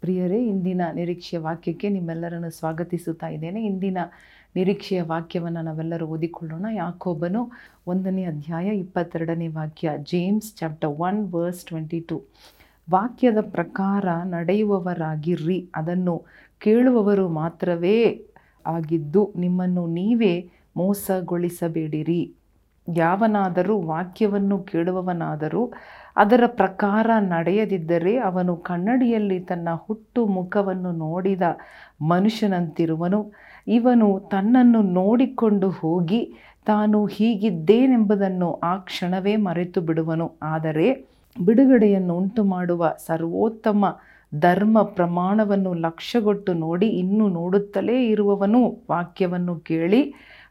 ಪ್ರಿಯರೇ, ಇಂದಿನ ನಿರೀಕ್ಷೆಯ ವಾಕ್ಯಕ್ಕೆ ನಿಮ್ಮೆಲ್ಲರನ್ನು ಸ್ವಾಗತಿಸುತ್ತಾ ಇದ್ದೇನೆ. ಇಂದಿನ ನಿರೀಕ್ಷೆಯ ವಾಕ್ಯವನ್ನು ನಾವೆಲ್ಲರೂ ಓದಿಕೊಳ್ಳೋಣ. ಯಾಕೊಬ್ಬನು ಒಂದನೇ ಅಧ್ಯಾಯ ಇಪ್ಪತ್ತೆರಡನೇ ವಾಕ್ಯ, James chapter one, verse twenty two. ವಾಕ್ಯದ ಪ್ರಕಾರ ನಡೆಯುವವರಾಗಿರ್ರಿ. ಅದನ್ನು ಕೇಳುವವರು ಮಾತ್ರವೇ ಆಗಿದ್ದು, ನಿಮ್ಮನ್ನು ನೀವೇ ಮೋಸಗೊಳಿಸಬೇಡಿರಿ. ಯಾವನಾದರೂ ವಾಕ್ಯವನ್ನು ಕೇಳುವವನಾದರೂ ಅದರ ಪ್ರಕಾರ ನಡೆಯದಿದ್ದರೆ ಅವನು ಕನ್ನಡಿಯಲ್ಲಿ ತನ್ನ ಹುಟ್ಟು ಮುಖವನ್ನು ನೋಡಿದ ಮನುಷ್ಯನಂತಿರುವನು. ಇವನು ತನ್ನನ್ನು ನೋಡಿಕೊಂಡು ಹೋಗಿ ತಾನು ಹೀಗಿದ್ದೇನೆಂಬುದನ್ನು ಆ ಕ್ಷಣವೇ ಮರೆತು ಬಿಡುವನು. ಆದರೆ ಬಿಡುಗಡೆಯನ್ನು ಉಂಟು ಮಾಡುವ ಸರ್ವೋತ್ತಮ ಧರ್ಮ ಪ್ರಮಾಣವನ್ನು ಲಕ್ಷ್ಯಗೊಟ್ಟು ನೋಡಿ ಇನ್ನೂ ನೋಡುತ್ತಲೇ ಇರುವವನು ವಾಕ್ಯವನ್ನು ಕೇಳಿ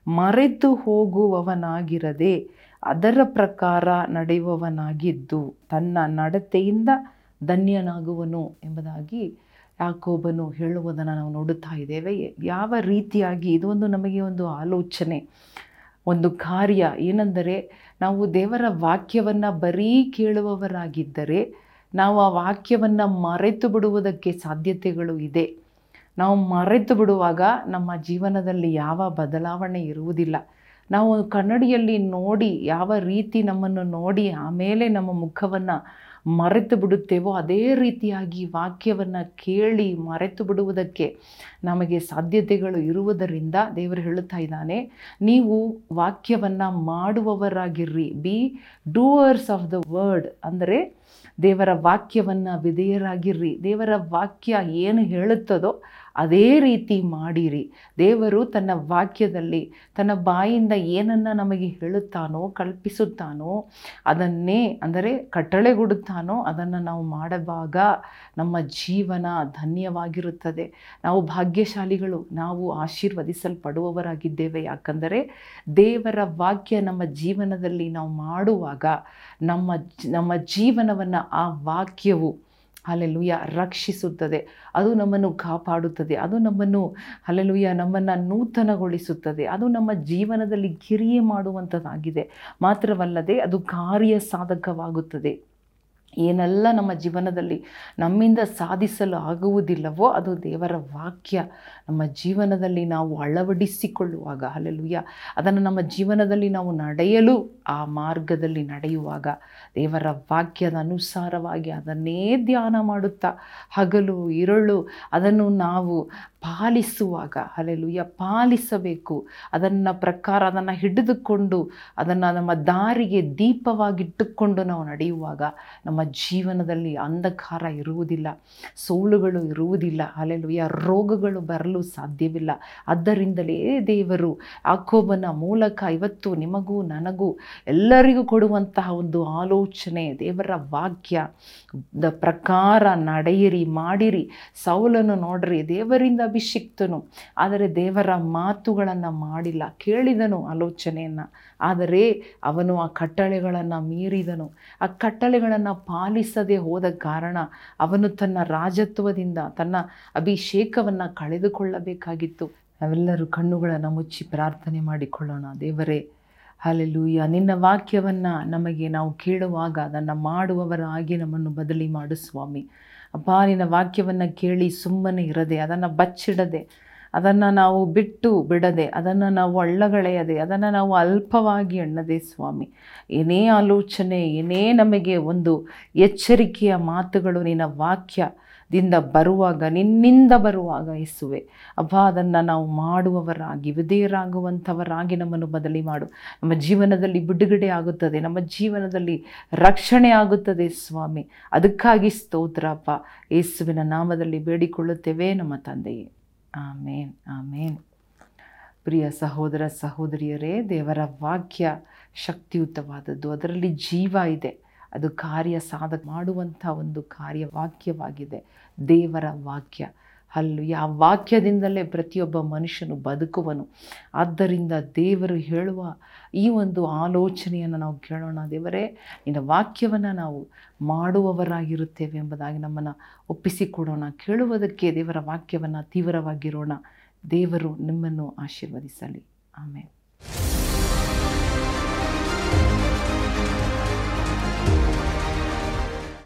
ಮರೆತು ಹೋಗುವವನಾಗಿರದೆ ಅದರ ಪ್ರಕಾರ ನಡೆಯುವವನಾಗಿದ್ದು ತನ್ನ ನಡತೆಯಿಂದ ಧನ್ಯನಾಗುವನು ಎಂಬುದಾಗಿ ಯಾಕೋಬನು ಹೇಳುವುದನ್ನು ನಾವು ನೋಡುತ್ತಾ ಇದ್ದೇವೆ. ಯಾವ ರೀತಿಯಾಗಿ ಇದು ಒಂದು ನಮಗೆ ಒಂದು ಆಲೋಚನೆ, ಒಂದು ಕಾರ್ಯ, ಏನೆಂದರೆ ನಾವು ದೇವರ ವಾಕ್ಯವನ್ನು ಬರೀ ಕೇಳುವವರಾಗಿದ್ದರೆ ನಾವು ಆ ವಾಕ್ಯವನ್ನು ಮರೆತು ಬಿಡುವುದಕ್ಕೆ ಸಾಧ್ಯತೆಗಳು ಇದೆ. ನಾವು ಮರೆತು ಬಿಡುವಾಗ ನಮ್ಮ ಜೀವನದಲ್ಲಿ ಯಾವ ಬದಲಾವಣೆ ಇರುವುದಿಲ್ಲ. ನಾವು ಕನ್ನಡಿಯಲ್ಲಿ ನೋಡಿ ಯಾವ ರೀತಿ ನಮ್ಮನ್ನು ನೋಡಿ ಆಮೇಲೆ ನಮ್ಮ ಮುಖವನ್ನು ಮರೆತು ಬಿಡುತ್ತೇವೋ ಅದೇ ರೀತಿಯಾಗಿ ವಾಕ್ಯವನ್ನು ಕೇಳಿ ಮರೆತು ಬಿಡುವುದಕ್ಕೆ ನಮಗೆ ಸಾಧ್ಯತೆಗಳು ಇರುವುದರಿಂದ ದೇವರು ಹೇಳುತ್ತಾ ಇದ್ದಾನೆ, ನೀವು ವಾಕ್ಯವನ್ನು ಮಾಡುವವರಾಗಿರ್ರಿ. Be doers of the word ಅಂದರೆ ದೇವರ ವಾಕ್ಯವನ್ನು ವಿಧೇಯರಾಗಿರ್ರಿ. ದೇವರ ವಾಕ್ಯ ಏನು ಹೇಳುತ್ತದೋ ಅದೇ ರೀತಿ ಮಾಡಿರಿ. ದೇವರು ತನ್ನ ವಾಕ್ಯದಲ್ಲಿ ತನ್ನ ಬಾಯಿಂದ ಏನನ್ನು ನಮಗೆ ಹೇಳುತ್ತಾನೋ, ಕಲ್ಪಿಸುತ್ತಾನೋ, ಅದನ್ನೇ ಅಂದರೆ ಕಟ್ಟಳೆಗೊಡುತ್ತಾನೋ, ಅದನ್ನು ನಾವು ಮಾಡುವಾಗ ನಮ್ಮ ಜೀವನ ಧನ್ಯವಾಗಿರುತ್ತದೆ. ನಾವು ಭಾಗ್ಯಶಾಲಿಗಳು, ನಾವು ಆಶೀರ್ವದಿಸಲ್ಪಡುವವರಾಗಿದ್ದೇವೆ. ಯಾಕಂದರೆ ದೇವರ ವಾಕ್ಯ ನಮ್ಮ ಜೀವನದಲ್ಲಿ ನಾವು ಮಾಡುವಾಗ ನಮ್ಮ ನಮ್ಮ ಜೀವನವನ್ನು ಆ ವಾಕ್ಯವು ಅಲ್ಲೆಲುಯ್ಯ ರಕ್ಷಿಸುತ್ತದೆ. ಅದು ನಮ್ಮನ್ನು ಕಾಪಾಡುತ್ತದೆ. ಅದು ನಮ್ಮನ್ನು ಅಲ್ಲೆಲುಯ್ಯ ನಮ್ಮನ್ನು ನೂತನಗೊಳಿಸುತ್ತದೆ. ಅದು ನಮ್ಮ ಜೀವನದಲ್ಲಿ ಗಿರಿಯೆ ಮಾಡುವಂಥದ್ದಾಗಿದೆ. ಮಾತ್ರವಲ್ಲದೆ ಅದು ಕಾರ್ಯ ಸಾಧಕವಾಗುತ್ತದೆ. ಏನೆಲ್ಲ ನಮ್ಮ ಜೀವನದಲ್ಲಿ ನಮ್ಮಿಂದ ಸಾಧಿಸಲು ಆಗುವುದಿಲ್ಲವೋ ಅದು ದೇವರ ವಾಕ್ಯ. ನಮ್ಮ ಜೀವನದಲ್ಲಿ ನಾವು ಅಳವಡಿಸಿಕೊಳ್ಳುವಾಗ ಅಲ್ಲೆಲುಯ್ಯ ಅದನ್ನು ನಮ್ಮ ಜೀವನದಲ್ಲಿ ನಾವು ನಡೆಯಲು ಆ ಮಾರ್ಗದಲ್ಲಿ ನಡೆಯುವಾಗ ದೇವರ ವಾಕ್ಯದ ಅನುಸಾರವಾಗಿ ಅದನ್ನೇ ಧ್ಯಾನ ಮಾಡುತ್ತಾ ಹಗಲು, ಇರಳು, ಅದನ್ನು ನಾವು ಪಾಲಿಸುವಾಗ ಅಲೆಲುಯ್ಯ ಪಾಲಿಸಬೇಕು. ಅದನ್ನು ಪ್ರಕಾರ ಅದನ್ನು ಹಿಡಿದುಕೊಂಡು, ಅದನ್ನು ನಮ್ಮ ದಾರಿಗೆ ದೀಪವಾಗಿಟ್ಟುಕೊಂಡು ನಾವು ನಡೆಯುವಾಗ ನಮ್ಮ ಜೀವನದಲ್ಲಿ ಅಂಧಕಾರ ಇರುವುದಿಲ್ಲ, ಸೋಲುಗಳು ಇರುವುದಿಲ್ಲ ಅಲೆಲುಯ್ಯ ರೋಗಗಳು ಬರಲು ಸಾಧ್ಯವಿಲ್ಲ. ಆದ್ದರಿಂದಲೇ ದೇವರು ಆಕೋಬನ ಮೂಲಕ ಇವತ್ತು ನಿಮಗೂ ನನಗೂ ಎಲ್ಲರಿಗೂ ಕೊಡುವಂತಹ ಒಂದು ಆಲೋಚನೆ, ದೇವರ ವಾಕ್ಯ, ದ ಪ್ರಕಾರ ನಡೆಯಿರಿ, ಮಾಡಿರಿ. ಸೌಲನ್ನು ನೋಡ್ರಿ, ದೇವರಿಂದ ಅಭಿಷಿಕ್ತನು, ಆದರೆ ದೇವರ ಮಾತುಗಳನ್ನು ಮಾಡಿಲ್ಲ, ಕೇಳಿದನು ಆಲೋಚನೆಯನ್ನು. ಆದರೆ ಅವನು ಆ ಕಟ್ಟಳೆಗಳನ್ನು ಮೀರಿದನು. ಆ ಕಟ್ಟಳೆಗಳನ್ನು ಪಾಲಿಸದೆ ಹೋದ ಕಾರಣ ಅವನು ತನ್ನ ರಾಜತ್ವದಿಂದ, ತನ್ನ ಅಭಿಷೇಕವನ್ನು ಕಳೆದುಕೊಳ್ಳಬೇಕಾಗಿತ್ತು. ನಾವೆಲ್ಲರೂ ಕಣ್ಣುಗಳನ್ನು ಮುಚ್ಚಿ ಪ್ರಾರ್ಥನೆ ಮಾಡಿಕೊಳ್ಳೋಣ. ದೇವರೇ ಅಲ್ಲೆಲೂಯ್ಯ ನಿನ್ನ ವಾಕ್ಯವನ್ನು ನಮಗೆ ನಾವು ಕೇಳುವಾಗ ಅದನ್ನು ಮಾಡುವವರಾಗಿ ನಮ್ಮನ್ನು ಬದಲಿ ಮಾಡು ಸ್ವಾಮಿ. ಅಪ್ಪ ನಿನ್ನ ವಾಕ್ಯವನ್ನು ಕೇಳಿ ಸುಮ್ಮನೆ ಇರದೆ, ಅದನ್ನು ಬಚ್ಚಿಡದೆ, ಅದನ್ನು ನಾವು ಬಿಟ್ಟು ಬಿಡದೆ, ಅದನ್ನು ನಾವು ಅಳ್ಳಗಳೆಯದೆ, ಅದನ್ನು ನಾವು ಅಲ್ಪವಾಗಿ ಎಣ್ಣದೆ ಸ್ವಾಮಿ. ಏನೇ ಆಲೋಚನೆ, ಏನೇ ನಮಗೆ ಒಂದು ಎಚ್ಚರಿಕೆಯ ಮಾತುಗಳು, ನಿನ್ನ ವಾಕ್ಯದಿಂದ ಬರುವಾಗ, ನಿನ್ನಿಂದ ಬರುವಾಗ ಇಸುವೆ ಅಬ್ಬ, ಅದನ್ನು ನಾವು ಮಾಡುವವರಾಗಿ, ವಿಧೇಯರಾಗುವಂಥವರಾಗಿ ನಮ್ಮನ್ನು ಬದಲಿ ಮಾಡು. ನಮ್ಮ ಜೀವನದಲ್ಲಿ ಬಿಡುಗಡೆ ಆಗುತ್ತದೆ, ನಮ್ಮ ಜೀವನದಲ್ಲಿ ರಕ್ಷಣೆ ಆಗುತ್ತದೆ ಸ್ವಾಮಿ. ಅದಕ್ಕಾಗಿ ಸ್ತೋತ್ರಪ್ಪ ಯೇಸುವಿನ ನಾಮದಲ್ಲಿ ಬೇಡಿಕೊಳ್ಳುತ್ತೇವೆ ನಮ್ಮ ತಂದೆಯೇ. ಆಮೇನ್ ಆಮೇನ್. ಪ್ರಿಯ ಸಹೋದರ ಸಹೋದರಿಯರೇ, ದೇವರ ವಾಕ್ಯ ಶಕ್ತಿಯುತವಾದದ್ದು. ಅದರಲ್ಲಿ ಜೀವ ಇದೆ. ಅದು ಕಾರ್ಯ ಸಾಧಕ ಮಾಡುವಂಥ ಒಂದು ಕಾರ್ಯ ವಾಕ್ಯವಾಗಿದೆ ದೇವರ ವಾಕ್ಯ. ಅಲ್ಲೂ ಯಾ ವಾಕ್ಯದಿಂದಲೇ ಪ್ರತಿಯೊಬ್ಬ ಮನುಷ್ಯನು ಬದುಕುವನು. ಆದ್ದರಿಂದ ದೇವರು ಹೇಳುವ ಈ ಒಂದು ಆಲೋಚನೆಯನ್ನು ನಾವು ಕೇಳೋಣ. ದೇವರೇ, ನಿನ್ನ ವಾಕ್ಯವನ್ನು ನಾವು ಮಾಡುವವರಾಗಿರುತ್ತೇವೆ ಎಂಬುದಾಗಿ ನಮ್ಮನ್ನು ಒಪ್ಪಿಸಿಕೊಡೋಣ. ಕೇಳುವುದಕ್ಕೆ ದೇವರ ವಾಕ್ಯವನ್ನು ತೀವ್ರವಾಗಿರೋಣ. ದೇವರು ನಿಮ್ಮನ್ನು ಆಶೀರ್ವದಿಸಲಿ. ಆಮೇಲೆ